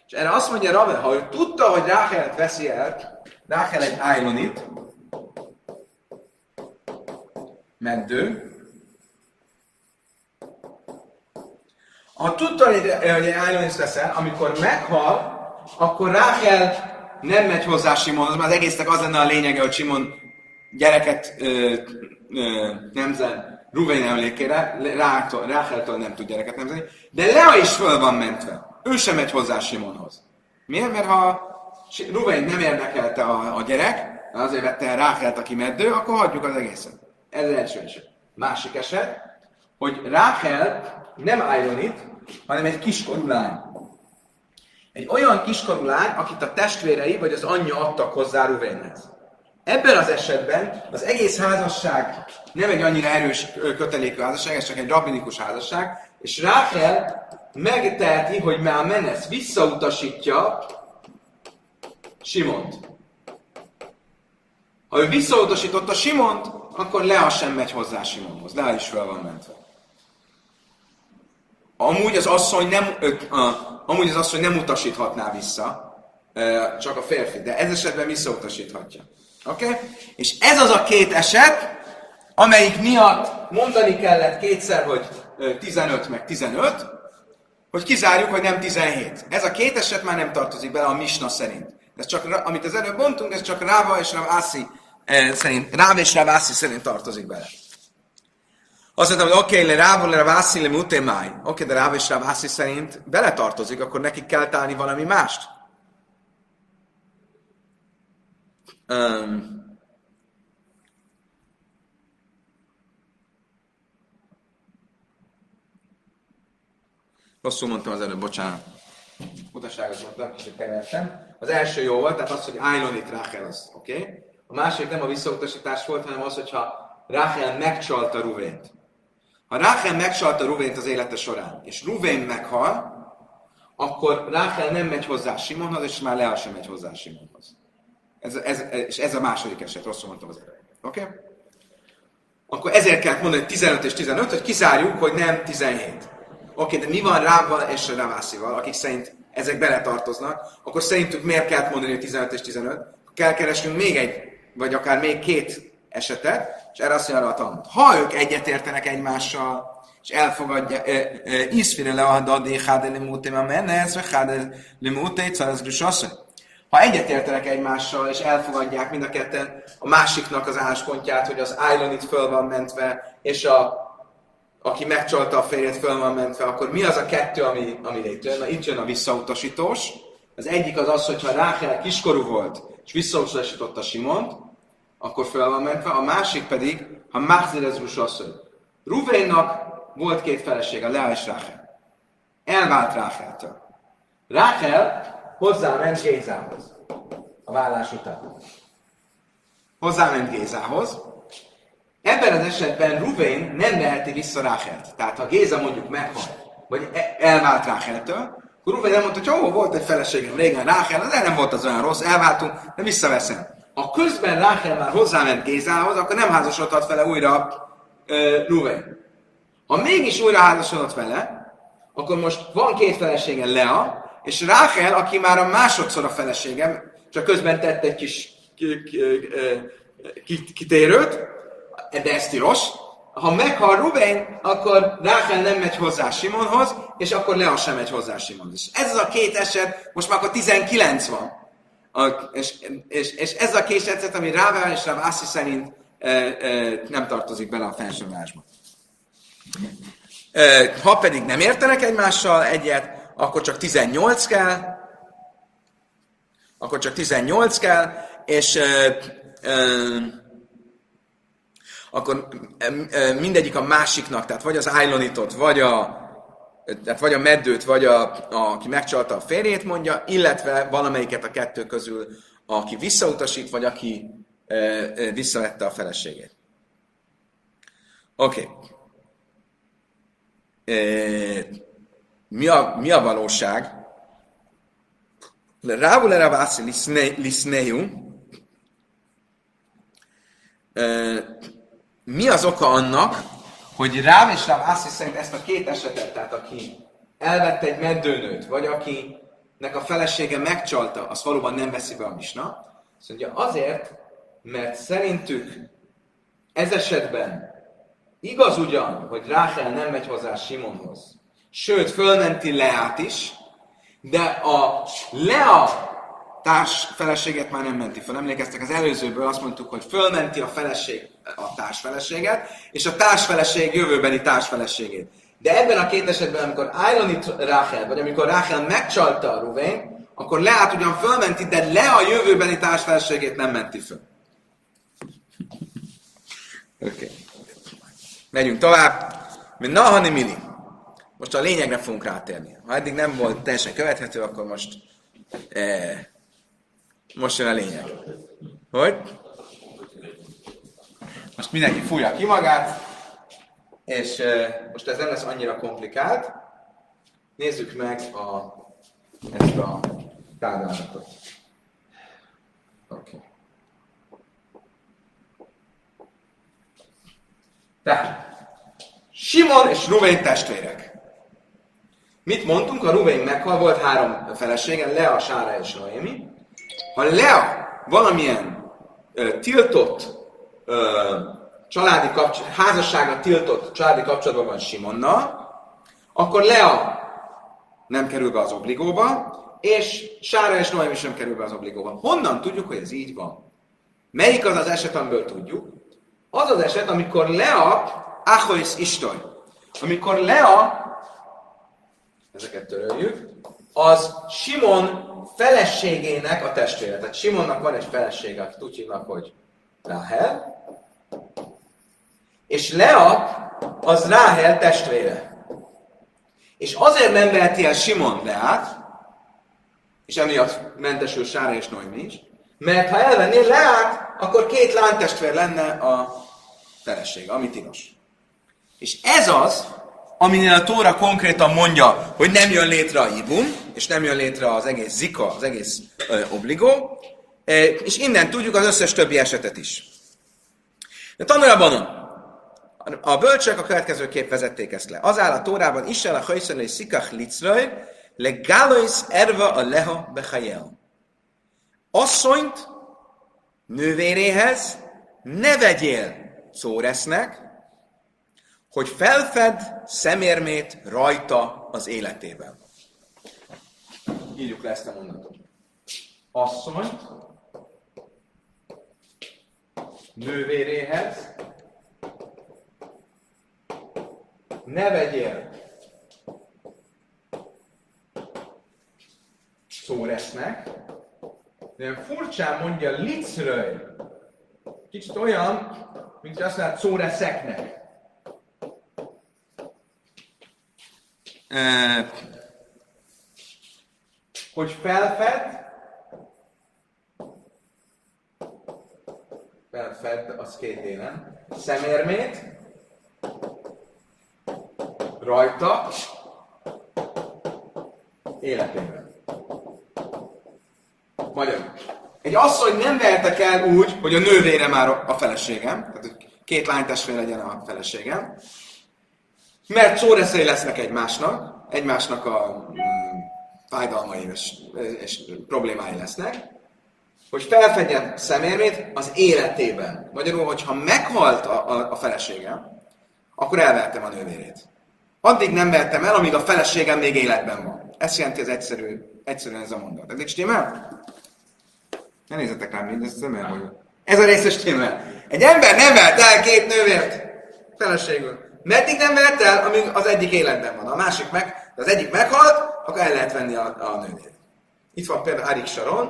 És erre azt mondja Rave, ha ő tudta, hogy Ráchelet veszi el, Ráchel egy Ailonit, meddő, ha tudta, hogy Ailonis leszel, amikor meghal, akkor Ráchel nem megy hozzá Simonhoz, mert az egésznek az lenne a lényege, hogy Simon gyereket ö, ö, nemzen Ruvén emlékére, Rácheltől nem tud gyereket nemzeni, de Lea is föl van mentve. Ő sem megy hozzá Simonhoz. Miért? Mert ha Ruvén nem érdekelte a, a gyerek, azért vette el Ráchelt, aki meddő, akkor hagyjuk az egészet. Ez az első eset. Másik eset, hogy Ráchel nem Ironit, hanem egy kiskorú lány. Egy olyan kiskorú lány, akit a testvérei vagy az anyja adtak hozzá Ruvénhez. Ebben az esetben az egész házasság nem egy annyira erős kötelékű házasság, ez csak egy rabinikus házasság, és Rákel megteheti, hogy már Menesz visszautasítja Simont. Ha ő visszautasította Simont, akkor Lea sem megy hozzá Simonhoz. Lea is fel van mentve. Amúgy az asszony nem, a, amúgy az asszony nem utasíthatná vissza, csak a férfi, de ez esetben visszautasíthatja. Oké? Okay? És ez az a két eset, amelyik miatt mondani kellett kétszer, hogy 15 meg 15, hogy kizárjuk, hogy nem 17. Ez a két eset már nem tartozik bele a Misna szerint. Ez csak, amit az előbb mondtunk, ez csak Ráva és Ravászi szerint, Ráv és Ravászi szerint tartozik bele. Azt mondtam, hogy oké, okay, le Rávul, le Vászi, le. Oké, okay, de Ráv és Vászi szerint beletartozik, akkor nekik kell találni valami mást. Um, Rosszul mondtam az előbb, bocsánat. Utaságot mondtam, kicsit kevertem. Az első jó volt, tehát az, hogy Ájlonit Rachel az, oké? Okay? A másik nem a visszautasítás volt, hanem az, hogyha Rachel megcsalta Ruvént. Ha Rachel megcsalta Ruvént az élete során, és Ruvén meghal, akkor Rachel nem megy hozzá Simonhoz, és már Lea sem megy hozzá Simonhoz. Ez, ez, és ez a második eset, rosszul mondtam az előbb. Oké? Okay? Akkor ezért kellett mondani, hogy 15 és 15, hogy kizárjuk, hogy nem 17. Oké, okay, de mi van Rával és Ravászival, akik szerint ezek beletartoznak, akkor szerintük miért kell mondani, hogy 15 és 15? Kell keresnünk még egy, vagy akár még két esetet, és erre azt mondja a Talmud. Ha ők egyetértenek egymással, és elfogadja, iszfire le a dadé, háde limúté, ma menne, ez vagy háde limúté, szarezgrus Ha egyetértenek egymással, és elfogadják mind a ketten a másiknak az álláspontját, hogy az Island itt föl van mentve, és a aki megcsalta a férjét, föl van mentve, akkor mi az a kettő, ami, ami létrejön? Na, itt jön a visszautasítós. Az egyik az az, hogyha Rákel kiskorú volt, és visszautasította Simont, akkor föl van mentve. A másik pedig, ha Machzirez asszony. Ruvénnak volt két felesége, Lea és Rákel. Elvált Rákeltől. Rákel hozzáment Gézához a vállás után. Hozzáment Gézához, Ebben az esetben Ruvén nem veheti vissza Ráchelt. Tehát ha Géza mondjuk meghal, vagy e- elvált Rácheltől, akkor Ruvén nem mondta, hogy ó, volt egy feleségem régen Ráchel, az nem volt az olyan rossz, elváltunk, de visszaveszem. Ha közben Ráchel már hozzáment Gézához, akkor nem házasodhat vele újra uh, Ruvén. Ha mégis újra házasodott vele, akkor most van két felesége Lea, és Ráchel, aki már a másodszor a feleségem, csak közben tett egy kis kitérőt, de ez tilos. Ha meghal Ruben, akkor Rákel nem megy hozzá Simonhoz, és akkor Lea sem megy hozzá Simonhoz. Ez az a két eset, most már akkor 19 van. A, és, és, és, ez a két eset, ami Rává és Ráv Assi szerint e, e, nem tartozik bele a felsorolásba. E, ha pedig nem értenek egymással egyet, akkor csak 18 kell, akkor csak 18 kell, és e, e, akkor mindegyik a másiknak, tehát vagy az Ailonitot, vagy a, tehát vagy a meddőt, vagy a, a, aki megcsalta a férjét mondja, illetve valamelyiket a kettő közül, aki visszautasít, vagy aki e, e, visszavette a feleségét. Oké. Okay. E, mi, a, mi a valóság? Rávul erre vászi liszneiu, mi az oka annak, hogy Ráv és Ráv Ászi szerint ezt a két esetet, tehát aki elvette egy meddőnőt, vagy akinek a felesége megcsalta, azt valóban nem veszi be a misna. Azt mondja, azért, mert szerintük ez esetben igaz ugyan, hogy Ráhel nem megy hozzá Simonhoz, sőt, fölmenti Leát is, de a Lea társ feleséget már nem menti fel. Emlékeztek, az előzőből azt mondtuk, hogy fölmenti a feleség a társfeleséget, és a társfeleség jövőbeni társfeleségét. De ebben a két esetben, amikor Ájloni Ráhel, vagy amikor Ráhel megcsalta a Ruvén, akkor Leát ugyan fölmenti, de le a jövőbeni társfeleségét nem menti föl. Oké. Okay. Megyünk tovább. Mi nahani mili. Most a lényegre fogunk rátérni. Ha eddig nem volt teljesen követhető, akkor most eh, most jön a lényeg. Hogy? Most mindenki fújja ki magát, és most ez nem lesz annyira komplikált. Nézzük meg a, ezt a táblázatot. Oké. Okay. Tehát, Simon és Ruvén testvérek. Mit mondtunk? A Ruvén meghal, volt három felesége, Lea, Sára és Noémi. Ha Lea valamilyen ö, tiltott ö, családi kapcsolat, házassága tiltott családi kapcsolatban van Simonnal, akkor Lea nem kerül be az obligóba, és Sára és Noemi sem kerül be az obligóba. Honnan tudjuk, hogy ez így van? Melyik az az eset, amiből tudjuk? Az az eset, amikor Lea Achois Istoj. Amikor Lea, ezeket töröljük, az Simon feleségének a testvére. Tehát Simonnak van egy felesége, akit úgy hívnak, hogy Ráhel, és Lea az Ráhel testvére. És azért nem veheti el Simon Leát, és emiatt mentesül Sára és Noémi is, mert ha elvenné Leát, akkor két lánytestvér lenne a feleség, ami tilos. És ez az, aminél a Tóra konkrétan mondja, hogy nem jön létre a ibum, és nem jön létre az egész zika, az egész ö, obligó, és innen tudjuk az összes többi esetet is. De tanuljaban a bölcsök a következő vezették ezt le. Az áll a Tórában, Isten a hajszön és szikach licraj, le erva a leha bechajel. Asszonyt nővéréhez ne vegyél szóresznek, hogy felfed szemérmét rajta az életében. Írjuk le ezt a mondatot. Asszonyt nővéréhez ne vegyél szóresznek, de furcsán mondja licröj. Kicsit olyan, mint azt mondja szóreszeknek. Hogy felfed, felfed, az két élen, szemérmét, rajta, életében. Magyarul. Egy asszony nem vehetek el úgy, hogy a nővére már a feleségem, tehát két lánytestvér legyen a feleségem, mert szóreszei lesznek egymásnak, egymásnak a mm, fájdalmai és, és problémái lesznek, hogy felfedjen szemérmét az életében. Magyarul, hogyha meghalt a, a, a feleségem, akkor elvertem a nővérét. Addig nem vertem el, amíg a feleségem még életben van. Ez jelenti az egyszerű, egyszerűen ez a mondat. Egy stimmel? Ne nézzetek rám, mindezt nem el Ez a részes stimmel. Egy ember nem vert el két nővért feleségül. Meddig nem vert el, amíg az egyik életben van. A másik meg, de az egyik meghalt, akkor el lehet venni a, a nővért. Itt van például Arik Sharon,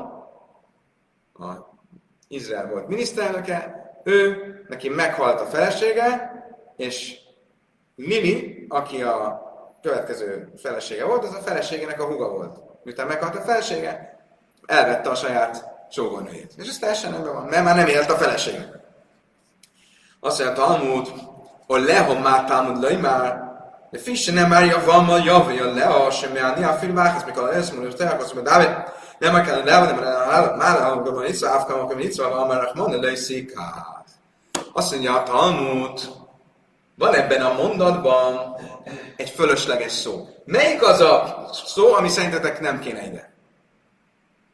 a Izrael volt miniszterelnöke, ő, neki meghalt a felesége, és Mimi, aki a következő felesége volt, az a feleségének a huga volt. Miután meghalt a felesége, elvette a saját sógornőjét. És ez teljesen nem van, mert már nem élt a felesége. Azt mondja, Talmud, Talmud löj már, de fisse nem már javammal javja le a semmi a nia film vágsz, mikor a lesz, mondja, te akarsz, mert Dávid, nem kell le, nem már amikor van itt, afkam, akkor itt van, már mondja, le Azt mondja, a Talmud, van ebben a mondatban egy fölösleges szó. Melyik az a szó, ami szerintetek nem kéne ide?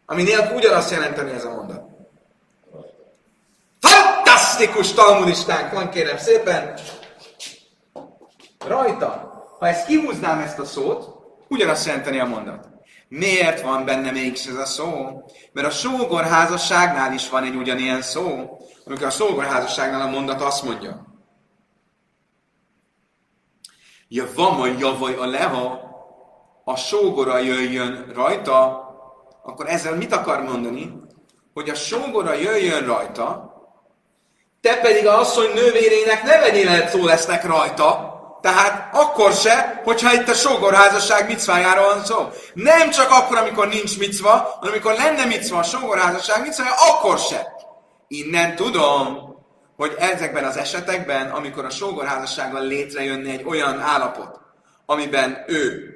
Ami nélkül ugyanazt jelenteni ez a mondat. Fantasztikus talmudistánk van, kérem szépen. Rajta. Ha ezt kihúznám ezt a szót, ugyanazt jelenteni a mondat. Miért van benne mégis ez a szó? Mert a sógorházasságnál is van egy ugyanilyen szó, amikor a sógorházasságnál a mondat azt mondja, ja vama javaj a leha, a sógora jöjjön rajta, akkor ezzel mit akar mondani? Hogy a sógora jöjjön rajta, te pedig a asszony nővérének ne vegyél szó lesznek rajta, tehát akkor se, hogyha itt a sógorházasság micvájáról van szó. Nem csak akkor, amikor nincs micva, hanem amikor lenne micva a sógorházasság micvája, akkor se. Innen tudom, hogy ezekben az esetekben, amikor a sógorházassággal létrejönne egy olyan állapot, amiben ő,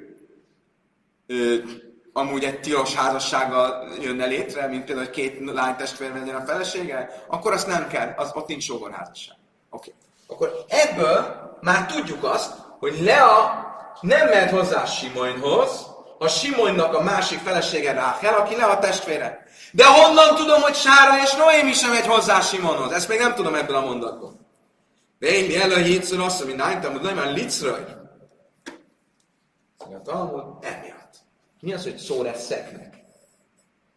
ő amúgy egy tilos házassággal jönne létre, mint például, hogy két lány testvér legyen a felesége, akkor azt nem kell, az, ott nincs sógorházasság. Oké. Okay. Akkor ebből már tudjuk azt, hogy Lea nem mehet hozzá Simonyhoz, a Simonynak a másik felesége Ráhel, aki Lea testvére. De honnan tudom, hogy Sára és Noémi sem megy hozzá Simonhoz? Ezt még nem tudom ebből a mondatból. De én mi elő hétször azt, hogy nájtam, hogy nem licraj. A Talmud emiatt. Mi az, hogy szó szeknek?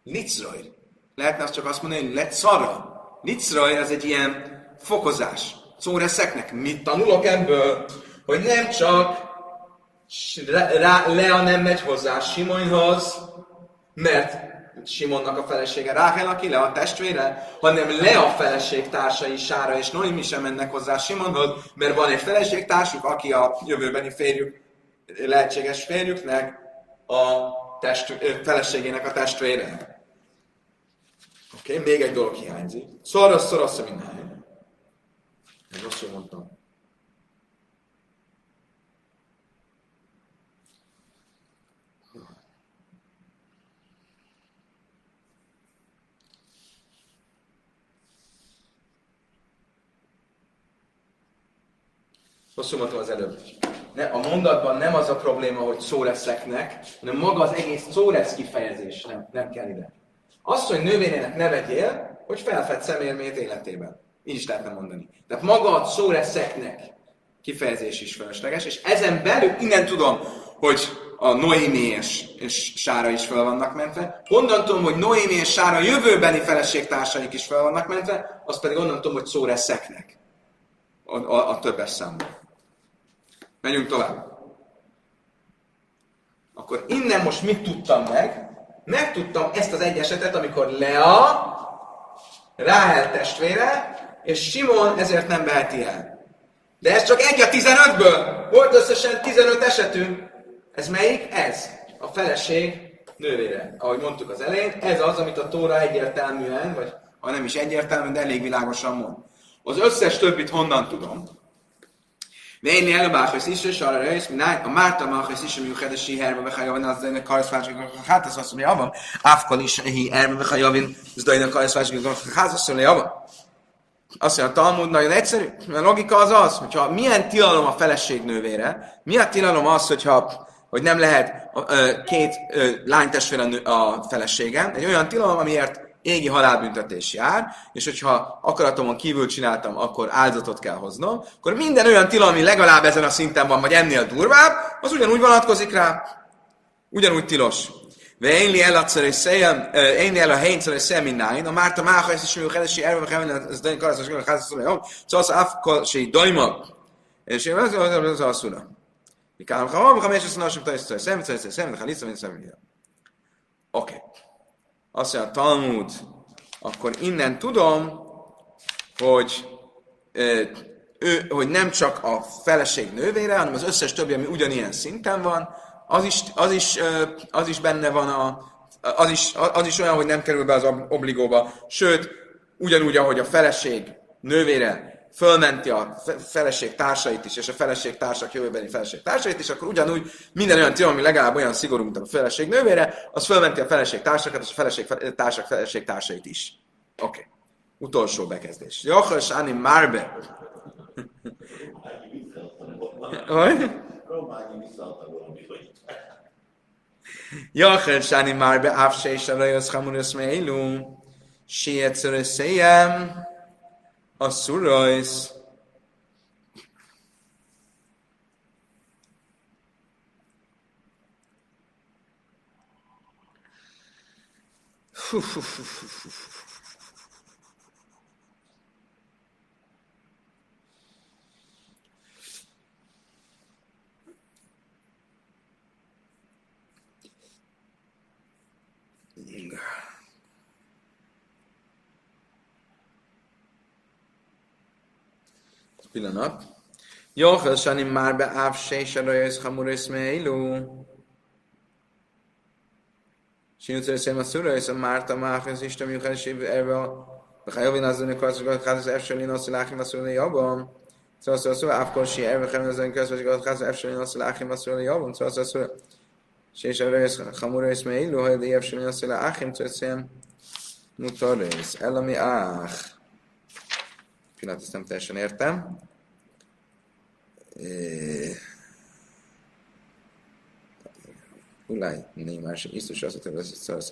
Licraj. Lehetne azt csak azt mondani, hogy lett szara. Licraj az egy ilyen fokozás. Szóreszeknek. Mit tanulok ebből? Hogy nem csak rá, rá, Lea nem megy hozzá Simonyhoz, mert Simonnak a felesége Ráhel, aki le a testvére, hanem le a feleség társai Sára és Noémi sem mennek hozzá Simonhoz, mert van egy feleségtársuk, aki a jövőbeni férjük, lehetséges férjüknek a test, feleségének a testvére. Oké, okay, még egy dolog hiányzik. Szoros, szoros, minden. Én rosszul mondtam. Rosszul mondtam az előbb. Ne, a mondatban nem az a probléma, hogy szó leszeknek, hanem maga az egész szó lesz kifejezés nem, nem kell ide. Azt, hogy nővérének ne hogy felfed szemérmét életében. Így is lehetne mondani. De maga a szó leszeknek kifejezés is felesleges, és ezen belül innen tudom, hogy a Noémi és, és Sára is fel vannak mentve. Honnan tudom, hogy Noémi és Sára jövőbeni feleségtársaik is fel vannak mentve, azt pedig onnan tudom, hogy szó leszeknek a, a, a többes számban. Menjünk tovább. Akkor innen most mit tudtam meg? Megtudtam ezt az egy esetet, amikor Lea, Ráhel testvére, és Simon ezért nem veheti el. De ez csak egy a 15-ből. Volt összesen 15 esetünk. Ez melyik? Ez. A feleség nővére. Ahogy mondtuk az elején, ez az, amit a Tóra egyértelműen, vagy ha nem is egyértelműen, de elég világosan mond. Az összes többit honnan tudom? Véni elbához is, és arra rész, a Márta Mához is, ami a herbe behajavin, az dajnak karszvácsok, hát ez azt mondja, javam, áfkal is hi herbe behajavin, az dajnak karszvácsok, hát azt mondja, javam. Azt mondja, a Talmud nagyon egyszerű, mert a logika az az, hogyha milyen tilalom a feleség nővére, mi a tilalom az, hogyha hogy nem lehet két lánytestvére a feleségem, egy olyan tilalom, amiért égi halálbüntetés jár, és hogyha akaratomon kívül csináltam, akkor áldozatot kell hoznom, akkor minden olyan tilalom, ami legalább ezen a szinten van, vagy ennél durvább, az ugyanúgy vonatkozik rá, ugyanúgy tilos. ואין לי אלא צריסיהם, אין לי אלא הן צריסיהם מניין, אמרת מה אחרי שיש מיוחדת ערב וחייב אז דיין כל הסגל אחד עשו ליום, צוס אף כל שהיא דוימה, שיהיה זה אסורה. מכאן חרוב וחמש עשרה נושם צריסיהם, צריסיהם, וחליצה ונצטרם אוקיי. azt mondja a Talmud, akkor innen tudom, hogy ő, hogy nem csak a feleség nővére, hanem az összes többi, ami ugyanilyen szinten van, az is, az is, az is benne van a, az is, az is olyan, hogy nem kerül be az obligóba. Sőt, ugyanúgy, ahogy a feleség nővére fölmenti a feleség társait is, és a feleség társak jövőbeni feleség társait is, akkor ugyanúgy minden olyan tilalom, ami legalább olyan szigorú, mint a feleség nővére, az fölmenti a feleség társakat, és a feleség társak feleség társait is. Oké. Okay. Utolsó bekezdés. Jochel Sáni Márbe. Hogy? Jochel Sáni Márbe, Áfse és a Rajosz Hamurosz Meilu. Sietszörös Széjem thing. Pillanat. Jochel Sani már be áv séserajsz hamurész mélú. Sinutzőszém a szülősz a Márta Máhez is, tömjük el sév erve a Hajovin az önök az, hogy hát az Efselin azt lákim a szülői abban. Szóval szóval szóval, áfkor si erve, hogy az önök az, hogy hát az Efselin azt lákim a szülői abban. Szóval szóval szóval. שיש הרס חמור הרס מאלו, היה אפשר לנוס לאחים צור אסם מותורס, אלא מאח. pillanat, ezt nem teljesen értem. אולי, נאמר שאיסטו שעשת את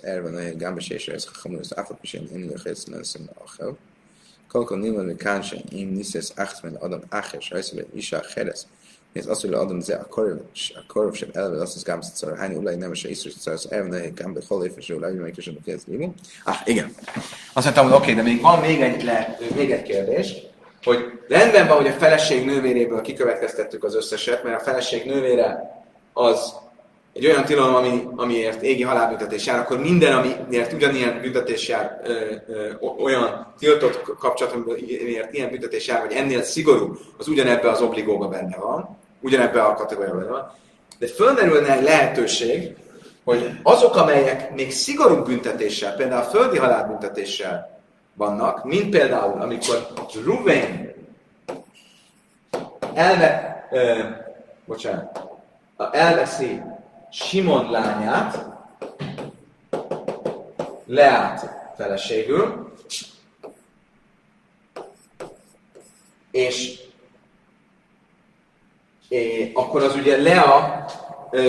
ערב גם בשש ערס חמור, אף על פי שאין אין יוחץ לנסים לאוכל. כל כל נלמד מכאן שאם ניסס אחת מן אדם אחר שעשו לאישה אחרת, אז עשו לאדם זה הקורב של אלה ולעשות גם סצור, היינו אולי נאמר שאיסטו שעשת ערב נהיה גם בכל איפה שאולי במקרה של נוקז לימו. אה, igen. Azt mondtam, hogy oké, de még van még egy, le, még egy kérdés. hogy rendben van, hogy a feleség nővéréből kikövetkeztettük az összeset, mert a feleség nővére az egy olyan tilalom, ami, amiért égi halálbüntetés jár, akkor minden, amiért ugyanilyen büntetés jár, ö, ö, olyan tiltott kapcsolat, amiért ilyen büntetés jár, vagy ennél szigorú, az ugyanebbe az obligóba benne van, ugyanebbe a kategóriában van. De fölmerülne egy lehetőség, hogy azok, amelyek még szigorú büntetéssel, például a földi halálbüntetéssel vannak, mint például, amikor Ruven elve, ö, bocsánat, elveszi Simon lányát, Leát feleségül, és é, akkor az ugye Lea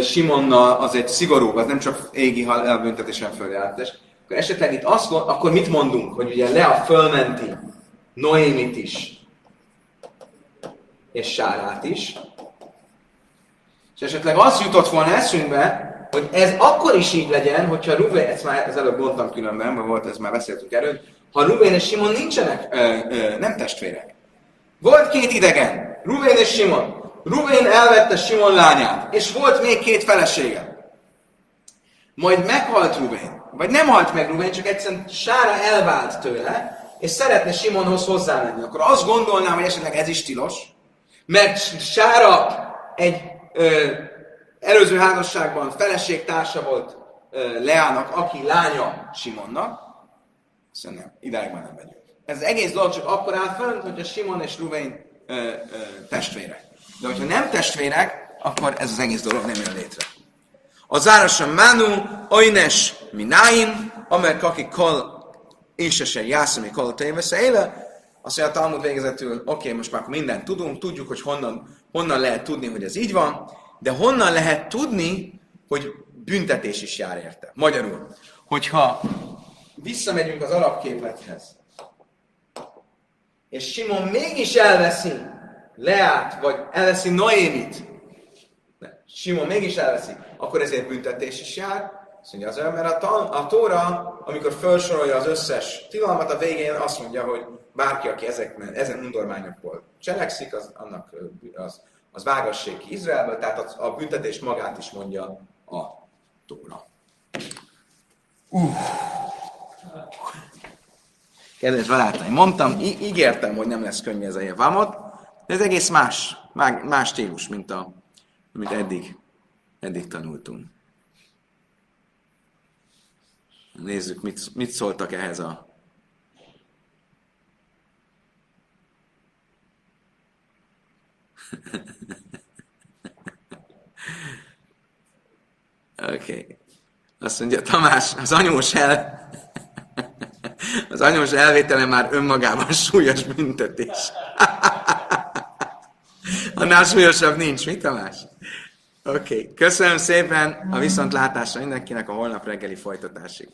Simonnal az egy szigorúbb, az nem csak égi elbüntetésen följártás. Akkor esetleg itt azt, akkor mit mondunk, hogy ugye Lea fölmenti Noémit is, és Sárát is, és esetleg az jutott volna eszünkbe, hogy ez akkor is így legyen, hogyha Rubén, ezt már az előbb mondtam különben, mert volt, ez már beszéltünk erről, ha Rubén és Simon nincsenek, ö, ö, nem testvérek. Volt két idegen, Rubén és Simon. Rubén elvette Simon lányát, és volt még két felesége. Majd meghalt Rubén, vagy nem halt meg Rubén, csak egyszerűen Sára elvált tőle, és szeretne Simonhoz hozzámenni. Akkor azt gondolnám, hogy esetleg ez is tilos, mert Sára egy ö, előző házasságban feleségtársa volt ö, Leának, aki lánya Simonnak. Nem, idáig már nem megyünk. Ez az egész dolog csak akkor áll fönt, a Simon és ö, testvérek. De hogyha nem testvérek, akkor ez az egész dolog nem jön létre. A zárosa Manu, Oines, Minain, Amer Kaki Kol, Ésese Jászami Kol Tévesze Éle, azt mondja a Talmud végezetül, oké, okay, most már mindent tudunk, tudjuk, hogy honnan honnan lehet tudni, hogy ez így van, de honnan lehet tudni, hogy büntetés is jár érte. Magyarul, hogyha visszamegyünk az alapképlethez, és Simon mégis elveszi Leát, vagy elveszi Noémit, Simon mégis elveszi, akkor ezért büntetés is jár. Azt mondja az mert a, a Tóra, amikor felsorolja az összes tilalmat, a végén azt mondja, hogy bárki, aki ezek, ezen undormányokból cselekszik, az, annak az, az vágassék ki Izraelből, tehát a, a büntetés magát is mondja a Tóra. Uh. Kedves barátaim, mondtam, ígértem, hogy nem lesz könnyű ez a javamot, de ez egész más, más stílus, mint a, amit eddig, eddig tanultunk. Nézzük, mit, mit szóltak ehhez a Oké. Okay. Azt mondja, Tamás, az anyós el... Az anyós elvétele már önmagában súlyos büntetés. Annál súlyosabb nincs, mi Tamás? Oké, okay. köszönöm szépen a viszontlátásra mindenkinek a holnap reggeli folytatásig.